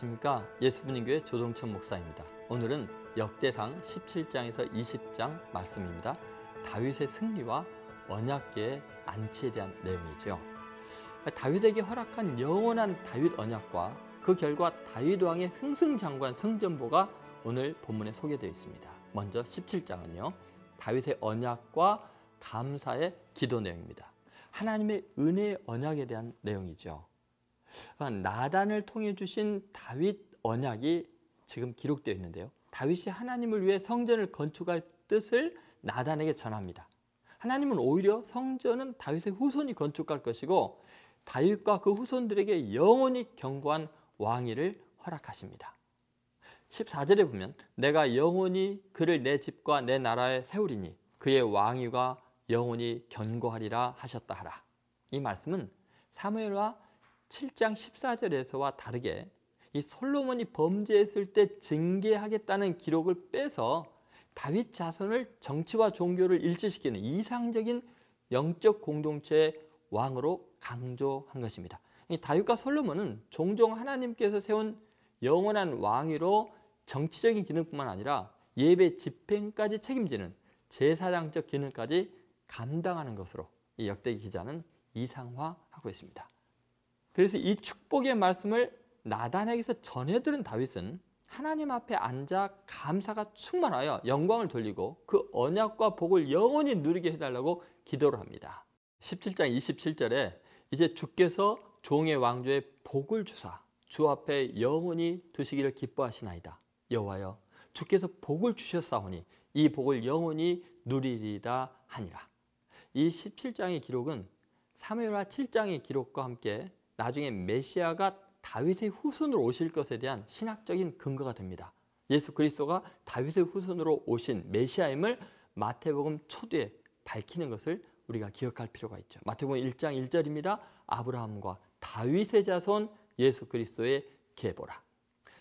안녕하십니까 예수분인교회 조동천 목사입니다. 오늘은 역대상 17장에서 20장 말씀입니다. 다윗의 승리와 언약계의 안치에 대한 내용이죠. 다윗에게 허락한 영원한 다윗 언약과 그 결과 다윗 왕의 승승장구한 승전보가 오늘 본문에 소개되어 있습니다. 먼저 17장은요. 다윗의 언약과 감사의 기도 내용입니다. 하나님의 은혜의 언약에 대한 내용이죠. 그러니까 나단을 통해 주신 다윗 언약이 지금 기록되어 있는데요. 다윗이 하나님을 위해 성전을 건축할 뜻을 나단에게 전합니다. 하나님은 오히려 성전은 다윗의 후손이 건축할 것이고 다윗과 그 후손들에게 영원히 경고한 왕위를 허락하십니다. 14절에 보면 내가 영원히 그를 내 집과 내 나라에 세우리니 그의 왕위가 영원히 견고하리라 하셨다 하라. 이 말씀은 사무엘과 7장 14절에서와 다르게 이 솔로몬이 범죄했을 때 징계하겠다는 기록을 빼서 다윗 자손을 정치와 종교를 일치시키는 이상적인 영적 공동체의 왕으로 강조한 것입니다. 다윗과 솔로몬은 종종 하나님께서 세운 영원한 왕위로 정치적인 기능뿐만 아니라 예배 집행까지 책임지는 제사장적 기능까지 감당하는 것으로 이 역대 기자는 이상화하고 있습니다. 그래서 이 축복의 말씀을 나단에게서 전해들은 다윗은 하나님 앞에 앉아 감사가 충만하여 영광을 돌리고 그 언약과 복을 영원히 누리게 해달라고 기도를 합니다. 17장 27절에 이제 주께서 종의 왕조에 복을 주사 주 앞에 영원히 두시기를 기뻐하시나이다. 여호와여 주께서 복을 주셨사오니 이 복을 영원히 누리리다 하니라. 이 17장의 기록은 사무엘하 7장의 기록과 함께 나중에 메시아가 다윗의 후손으로 오실 것에 대한 신학적인 근거가 됩니다. 예수 그리스도가 다윗의 후손으로 오신 메시아임을 마태복음 초두에 밝히는 것을 우리가 기억할 필요가 있죠. 마태복음 1장 1절입니다. 아브라함과 다윗의 자손 예수 그리스도의 계보라.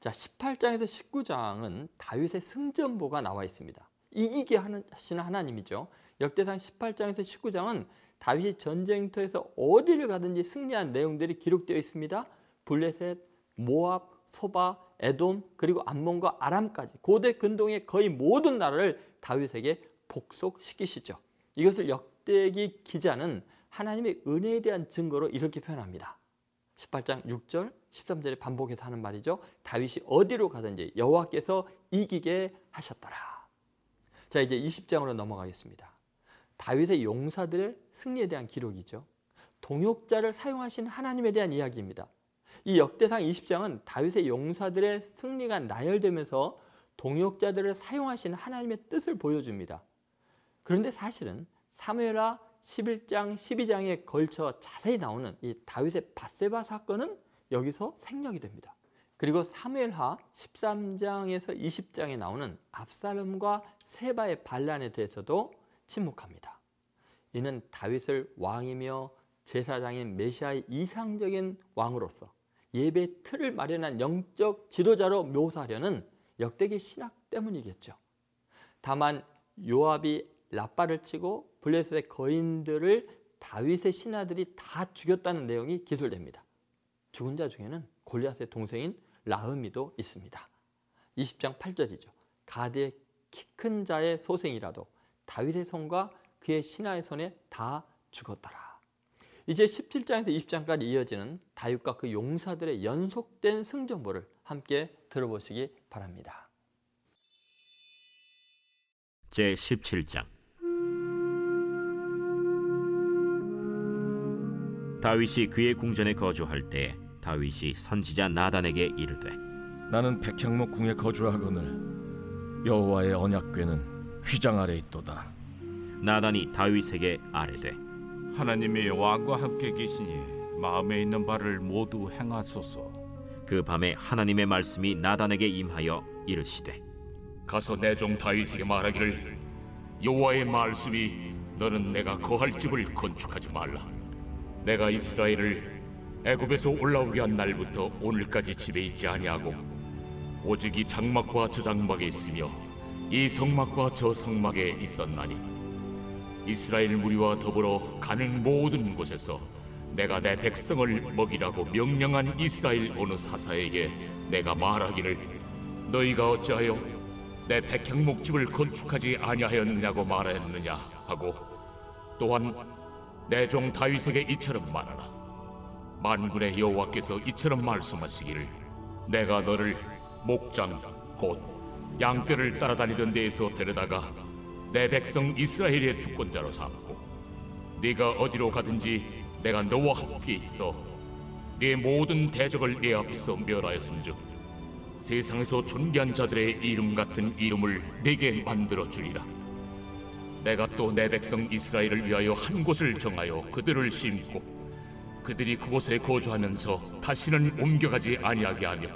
자, 18장에서 19장은 다윗의 승전보가 나와 있습니다. 이기게 하시는 하나님이죠. 역대상 18장에서 19장은 다윗이 전쟁터에서 어디를 가든지 승리한 내용들이 기록되어 있습니다. 블레셋, 모압, 소바, 에돔 그리고 암몬과 아람까지 고대 근동의 거의 모든 나라를 다윗에게 복속시키시죠. 이것을 역대기 기자는 하나님의 은혜에 대한 증거로 이렇게 표현합니다. 18장 6절, 13절에 반복해서 하는 말이죠. 다윗이 어디로 가든지 여호와께서 이기게 하셨더라. 자, 이제 20장으로 넘어가겠습니다. 다윗의 용사들의 승리에 대한 기록이죠. 동역자를 사용하신 하나님에 대한 이야기입니다. 이 역대상 20장은 다윗의 용사들의 승리가 나열되면서 동역자들을 사용하신 하나님의 뜻을 보여줍니다. 그런데 사실은 사무엘하 11장, 12장에 걸쳐 자세히 나오는 이 다윗의 바세바 사건은 여기서 생략이 됩니다. 그리고 사무엘하 13장에서 20장에 나오는 압살롬과 세바의 반란에 대해서도 침묵합니다. 이는 다윗을 왕이며 제사장인 메시아의 이상적인 왕으로서 예배 틀을 마련한 영적 지도자로 묘사하려는 역대기 신학 때문이겠죠. 다만 요압이 라빠를 치고 블레셋의 거인들을 다윗의 신하들이 다 죽였다는 내용이 기술됩니다. 죽은 자 중에는 골리앗의 동생인 라흐미도 있습니다. 20장 8절이죠. 가드의 키 큰 자의 소생이라도 다윗의 손과 그의 신하의 손에 다 죽었더라. 이제 17장에서 20장까지 이어지는 다윗과 그 용사들의 연속된 승전보를 함께 들어보시기 바랍니다. 제 17장 다윗이 그의 궁전에 거주할 때 다윗이 선지자 나단에게 이르되 나는 백향목 궁에 거주하거늘 여호와의 언약궤는 휘장 아래 있도다. 나단이 다윗에게 아뢰되 하나님의 왕과 함께 계시니 마음에 있는 바를 모두 행하소서. 그 밤에 하나님의 말씀이 나단에게 임하여 이르시되 가서 내 종 다윗에게 말하기를 여호와의 말씀이 너는 내가 거할 집을 건축하지 말라. 내가 이스라엘을 애굽에서 올라오게 한 날부터 오늘까지 집에 있지 아니하고 오직 이 장막과 저 장막에 있으며 이 성막과 저 성막에 있었나니 이스라엘 무리와 더불어 가는 모든 곳에서 내가 내 백성을 먹이라고 명령한 이스라엘 어느 사사에게 내가 말하기를 너희가 어찌하여 내 백향 목집을 건축하지 아니하였느냐고 말하였느냐 하고 또한 내 종 다윗에게 이처럼 말하라. 만군의 여호와께서 이처럼 말씀하시기를 내가 너를 목장 곧 양떼를 따라다니던 데에서 데려다가 내 백성 이스라엘의 주권자로 삼고 네가 어디로 가든지 내가 너와 함께 있어 네 모든 대적을 네 앞에서 멸하였은즉 세상에서 존귀한 자들의 이름 같은 이름을 네게 만들어 주리라. 내가 또 내 백성 이스라엘을 위하여 한 곳을 정하여 그들을 심고 그들이 그곳에 거주하면서 다시는 옮겨가지 아니하게 하며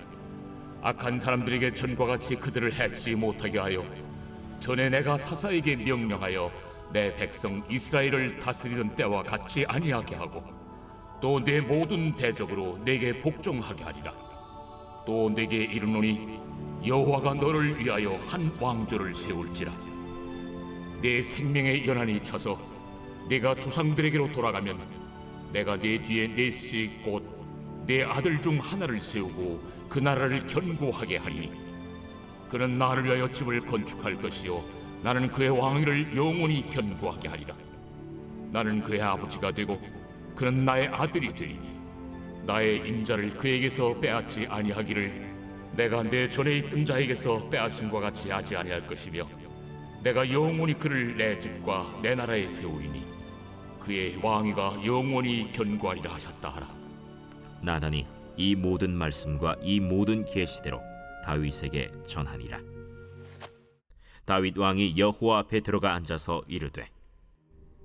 악한 사람들에게 전과 같이 그들을 해치 못하게 하여 전에 내가 사사에게 명령하여 내 백성 이스라엘을 다스리던 때와 같이 아니하게 하고 또 내 모든 대적으로 내게 복종하게 하리라. 또 내게 이르노니 여호와가 너를 위하여 한 왕조를 세울지라. 내 생명의 연한이 차서 내가 조상들에게로 돌아가면 내가 내 뒤에 넷씩 곧 내 아들 중 하나를 세우고 그 나라를 견고하게 하리니 그는 나를 위하여 집을 건축할 것이요 나는 그의 왕위를 영원히 견고하게 하리라. 나는 그의 아버지가 되고 그는 나의 아들이 되리니 나의 인자를 그에게서 빼앗지 아니하기를 내가 내 전에 있던 자에게서 빼앗음과 같이 하지 아니할 것이며 내가 영원히 그를 내 집과 내 나라에 세우리니 그의 왕위가 영원히 견고하리라 하셨다 하라 나단이 이 모든 말씀과 이 모든 계시대로 다윗에게 전하니라. 다윗 왕이 여호와 앞에 들어가 앉아서 이르되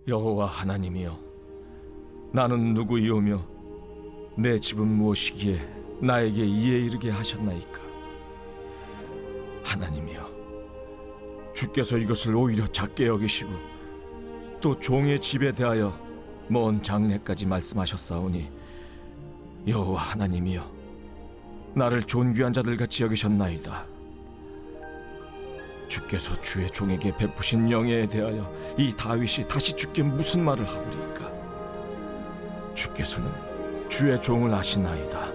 여호와 하나님이여 나는 누구이오며 내 집은 무엇이기에 나에게 이에 이르게 하셨나이까 하나님이여 주께서 이것을 오히려 작게 여기시고 또 종의 집에 대하여 먼 장래까지 말씀하셨사오니 여호와 하나님이여 나를 존귀한 자들 같이 여기셨나이다 주께서 주의 종에게 베푸신 영예에 대하여 이 다윗이 다시 주께 무슨 말을 하오리까? 주께서는 주의 종을 아시나이다.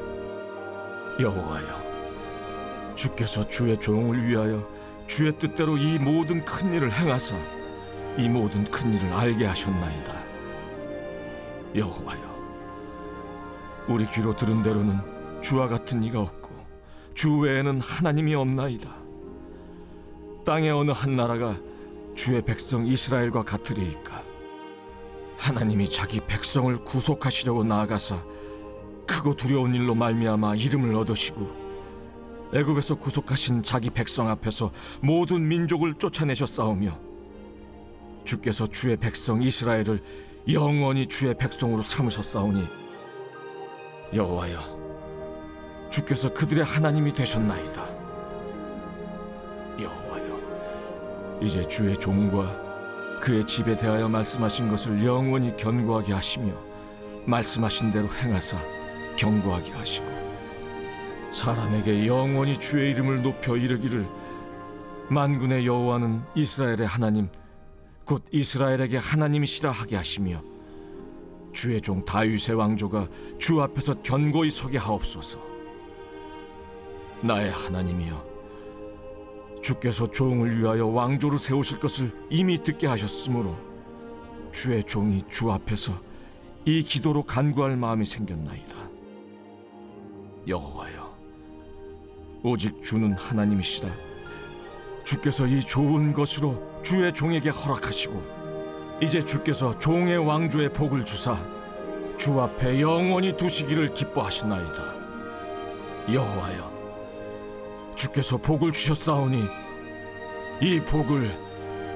여호와여, 주께서 주의 종을 위하여 주의 뜻대로 이 모든 큰 일을 행하사 이 모든 큰 일을 알게 하셨나이다. 여호와여, 우리 귀로 들은 대로는 주와 같은 이가 없고 주 외에는 하나님이 없나이다. 땅의 어느 한 나라가 주의 백성 이스라엘과 같으리이까 하나님이 자기 백성을 구속하시려고 나아가사 크고 두려운 일로 말미암아 이름을 얻으시고 애굽에서 구속하신 자기 백성 앞에서 모든 민족을 쫓아내셨사오며 주께서 주의 백성 이스라엘을 영원히 주의 백성으로 삼으셨사오니 여호와여 주께서 그들의 하나님이 되셨나이다. 여호와여 이제 주의 종과 그의 집에 대하여 말씀하신 것을 영원히 견고하게 하시며 말씀하신 대로 행하사 견고하게 하시고 사람에게 영원히 주의 이름을 높여 이르기를 만군의 여호와는 이스라엘의 하나님 곧 이스라엘에게 하나님이시라 하게 하시며 주의 종 다윗의 왕조가 주 앞에서 견고히 서게 하옵소서 나의 하나님이여 주께서 종을 위하여 왕조를 세우실 것을 이미 듣게 하셨으므로 주의 종이 주 앞에서 이 기도로 간구할 마음이 생겼나이다. 여호와여, 오직 주는 하나님이시라. 주께서 이 좋은 것으로 주의 종에게 허락하시고 이제 주께서 종의 왕조의 복을 주사 주 앞에 영원히 두시기를 기뻐하시나이다. 여호와여. 주께서 복을 주셨사오니 이 복을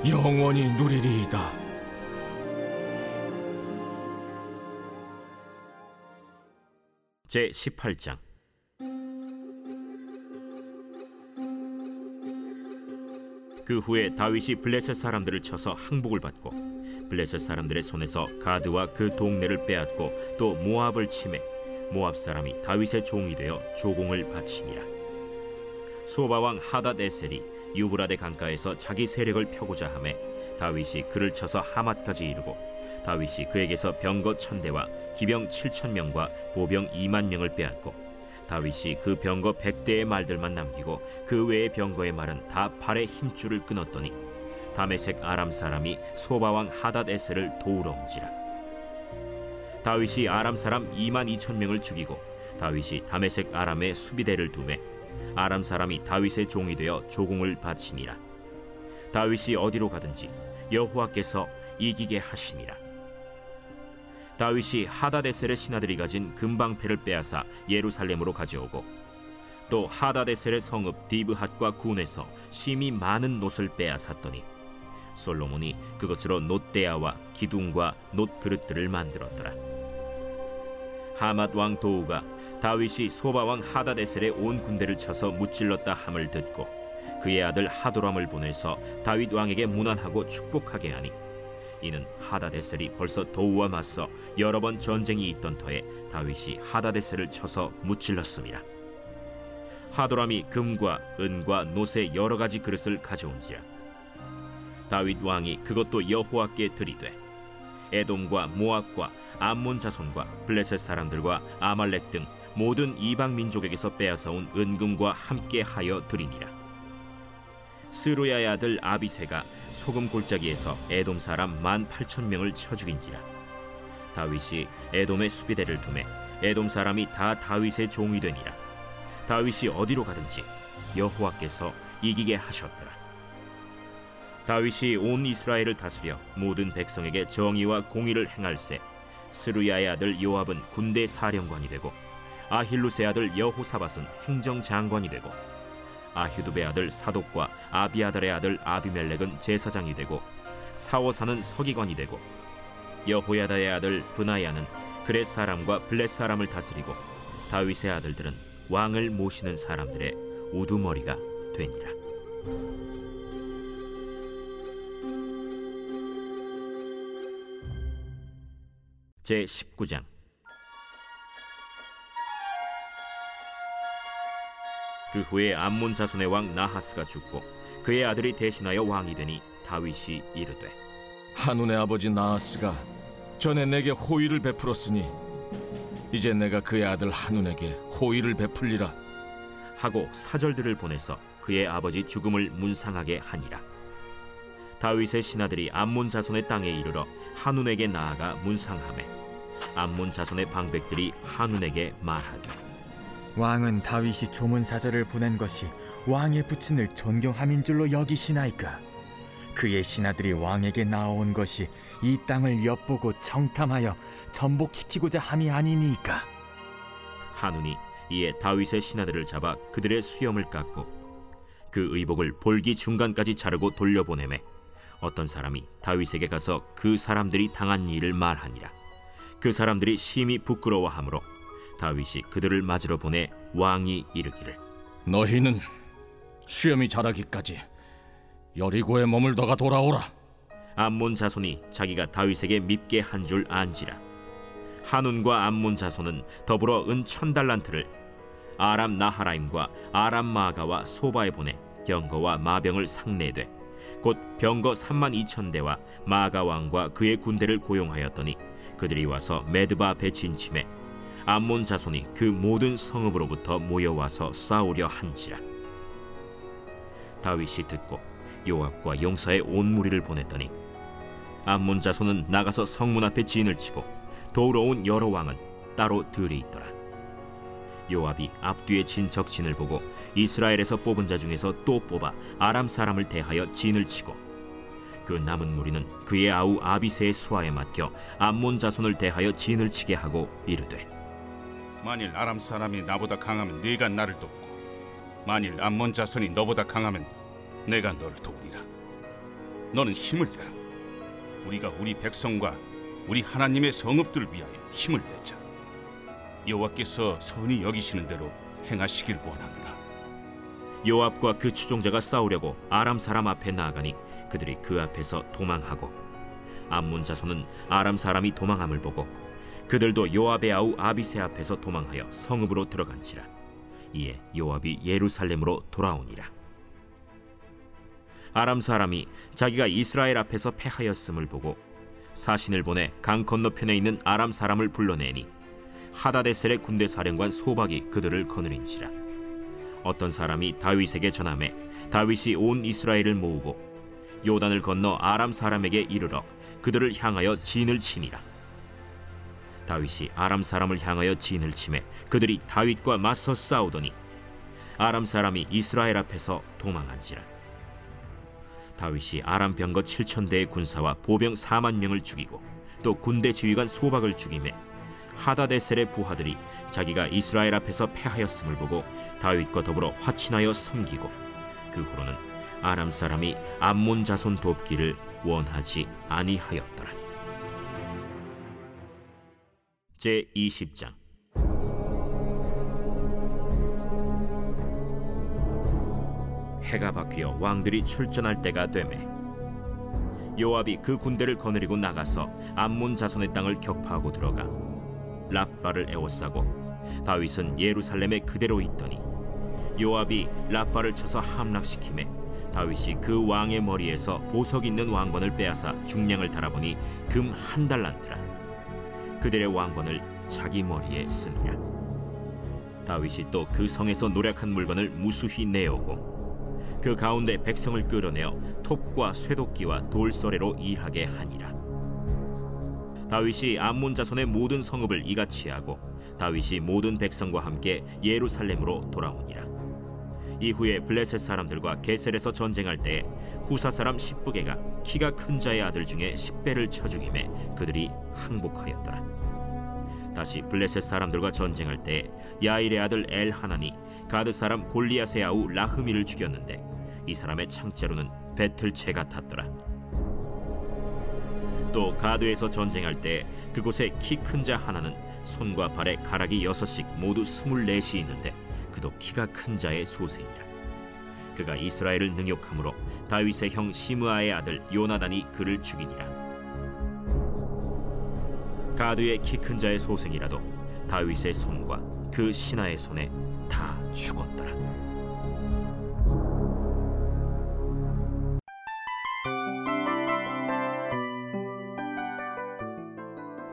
영원히 누리리이다. 제 18장 그 후에 다윗이 블레셋 사람들을 쳐서 항복을 받고 블레셋 사람들의 손에서 가드와 그 동네를 빼앗고 또 모압을 침해 모압 사람이 다윗의 종이 되어 조공을 바치니라. 소바 왕 하닷 에셀이 유브라데 강가에서 자기 세력을 펴고자 하매 다윗이 그를 쳐서 하맛까지 이르고 다윗이 그에게서 병거 천 대와 기병 칠천 명과 보병 이만 명을 빼앗고 다윗이 그 병거 백대의 말들만 남기고 그 외의 병거의 말은 다 팔의 힘줄을 끊었더니 다메색 아람 사람이 소바왕 하닷 에셀을 도우러 온지라. 다윗이 아람 사람 2만 2천 명을 죽이고 다윗이 다메색 아람의 수비대를 두매 아람 사람이 다윗의 종이 되어 조공을 바치니라. 다윗이 어디로 가든지 여호와께서 이기게 하시니라. 다윗이 하다데셀의 신하들이 가진 금방패를 빼앗아 예루살렘으로 가져오고 또 하다데셀의 성읍 디브핫과 군에서 심히 많은 놋을 빼앗았더니 솔로몬이 그것으로 놋대야와 기둥과 놋 그릇들을 만들었더라 하맛 왕 도우가 다윗이 소바 왕 하다데셀의 온 군대를 쳐서 무찔렀다 함을 듣고 그의 아들 하도람을 보내서 다윗 왕에게 문안하고 축복하게 하니 이는 하다데셀이 벌써 도우와 맞서 여러 번 전쟁이 있던 터에 다윗이 하다데셀을 쳐서 무찔렀습니다. 하도람이 금과 은과 놋의 여러 가지 그릇을 가져온지라 다윗 왕이 그것도 여호와께 드리되 에돔과 모압과 암몬 자손과 블레셋 사람들과 아말렉 등 모든 이방 민족에게서 빼앗아온 은금과 함께 하여 드리니라. 스루야의 아들 아비세가 소금 골짜기에서 에돔 사람 만 팔천 명을 쳐 죽인지라. 다윗이 에돔의 수비대를 두매 에돔 사람이 다 다윗의 종이 되니라. 다윗이 어디로 가든지 여호와께서 이기게 하셨더라 다윗이 온 이스라엘을 다스려 모든 백성에게 정의와 공의를 행할세 스루야의 아들 요압은 군대 사령관이 되고 아힐루스의 아들 여호사밧은 행정장관이 되고 아휴두베 아들 사독과 아비아달의 아들 아비멜렉은 제사장이 되고 사오사는 서기관이 되고 여호야다의 아들 브나야는 그렛 사람과 블렛 사람을 다스리고 다윗의 아들들은 왕을 모시는 사람들의 우두머리가 되니라. 제 19장. 그 후에 암몬 자손의 왕 나하스가 죽고 그의 아들이 대신하여 왕이 되니 다윗이 이르되 한운의 아버지 나하스가 전에 내게 호의를 베풀었으니 이제 내가 그의 아들 한운에게 호의를 베풀리라. 하고 사절들을 보내서 그의 아버지 죽음을 문상하게 하니라 다윗의 신하들이 암몬 자손의 땅에 이르러 한운에게 나아가 문상함에 암몬 자손의 방백들이 한운에게 말하되 왕은 다윗이 조문 사절을 보낸 것이 왕의 부친을 존경함인 줄로 여기시나이까? 그의 신하들이 왕에게 나온 것이 이 땅을 엿보고 청탐하여 전복시키고자 함이 아니니까? 한운이 이에 다윗의 신하들을 잡아 그들의 수염을 깎고 그 의복을 볼기 중간까지 자르고 돌려보내매 어떤 사람이 다윗에게 가서 그 사람들이 당한 일을 말하니라. 그 사람들이 심히 부끄러워하므로 다윗이 그들을 맞으러 보내 왕이 이르기를. 너희는 수염이 자라기까지 여리고에 머물다가 돌아오라. 암몬 자손이 자기가 다윗에게 밉게 한 줄 안지라. 한운과 암몬 자손은 더불어 은 천 달란트를 아람 나하라임과 아람 마가와 소바에 보내 병거와 마병을 상내되 곧 병거 3만 2천 대와 마가 왕과 그의 군대를 고용하였더니 그들이 와서 메드바 배친침에 암몬 자손이 그 모든 성읍으로부터 모여와서 싸우려 한지라. 다윗이 듣고 요압과 용사의 온 무리를 보냈더니 암몬 자손은 나가서 성문 앞에 진을 치고 도우러 온 여러 왕은 따로 들이 있더라 요압이 앞뒤에 진 적진을 보고 이스라엘에서 뽑은 자 중에서 또 뽑아 아람 사람을 대하여 진을 치고 그 남은 무리는 그의 아우 아비세의 수하에 맡겨 암몬 자손을 대하여 진을 치게 하고 이르되 만일 아람 사람이 나보다 강하면 네가 나를 돕고 만일 암몬 자손이 너보다 강하면 내가 너를 도우리라. 너는 힘을 내라. 우리가 우리 백성과 우리 하나님의 성읍들을 위하여 힘을 내자 여호와께서 선히 여기시는 대로 행하시길 원하노라. 요압과 그 추종자가 싸우려고 아람 사람 앞에 나아가니 그들이 그 앞에서 도망하고 암몬 자손은 아람 사람이 도망함을 보고 그들도 요압의 아우 아비세 앞에서 도망하여 성읍으로 들어간지라. 이에 요압이 예루살렘으로 돌아오니라. 아람 사람이 자기가 이스라엘 앞에서 패하였음을 보고 사신을 보내 강 건너편에 있는 아람 사람을 불러내니 하다데셀의 군대 사령관 소박이 그들을 거느린지라. 어떤 사람이 다윗에게 전함해 다윗이 온 이스라엘을 모으고 요단을 건너 아람 사람에게 이르러 그들을 향하여 진을 치니라. 다윗이 아람 사람을 향하여 진을 치매 그들이 다윗과 맞서 싸우더니 아람 사람이 이스라엘 앞에서 도망한지라. 다윗이 아람 병거 7천 대의 군사와 보병 4만 명을 죽이고 또 군대 지휘관 소박을 죽임에 하다데셀의 부하들이 자기가 이스라엘 앞에서 패하였음을 보고 다윗과 더불어 화친하여 섬기고 그 후로는 아람 사람이 암몬 자손 돕기를 원하지 아니하였더라. 제 20장 해가 바뀌어 왕들이 출전할 때가 되매 요압이 그 군대를 거느리고 나가서 암몬 자손의 땅을 격파하고 들어가 랍바를 에워싸고 다윗은 예루살렘에 그대로 있더니 요압이 랍바를 쳐서 함락시키매 다윗이 그 왕의 머리에서 보석 있는 왕관을 빼앗아 중량을 달아보니 금 한 달란트라. 그들의 왕관을 자기 머리에 쓰니라 다윗이 또 그 성에서 노력한 물건을 무수히 내오고 그 가운데 백성을 끌어내어 톱과 쇠도끼와 돌서래로 일하게 하니라 다윗이 암몬 자손의 모든 성읍을 이같이 하고 다윗이 모든 백성과 함께 예루살렘으로 돌아오니라 이후에 블레셋 사람들과 게셀에서 전쟁할 때 후사 사람 십부게가 키가 큰 자의 아들 중에 십배를 쳐 죽임에 그들이 항복하였더라 다시 블레셋 사람들과 전쟁할 때 야일의 아들 엘 하나니 가드 사람 골리앗의 아우 라흐미를 죽였는데 이 사람의 창자로는 배틀채 같았더라. 또 가드에서 전쟁할 때 그곳에 키 큰 자 하나는 손과 발에 가락이 여섯씩 모두 스물넷이 있는데 그도 키가 큰 자의 소생이라. 그가 이스라엘을 능욕함으로 다윗의 형 시므아의 아들 요나단이 그를 죽이니라. 가드의 키 큰 자의 소생이라도 다윗의 손과 그 신하의 손에 다 죽었더라.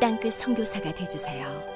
땅끝 선교사가 되주세요.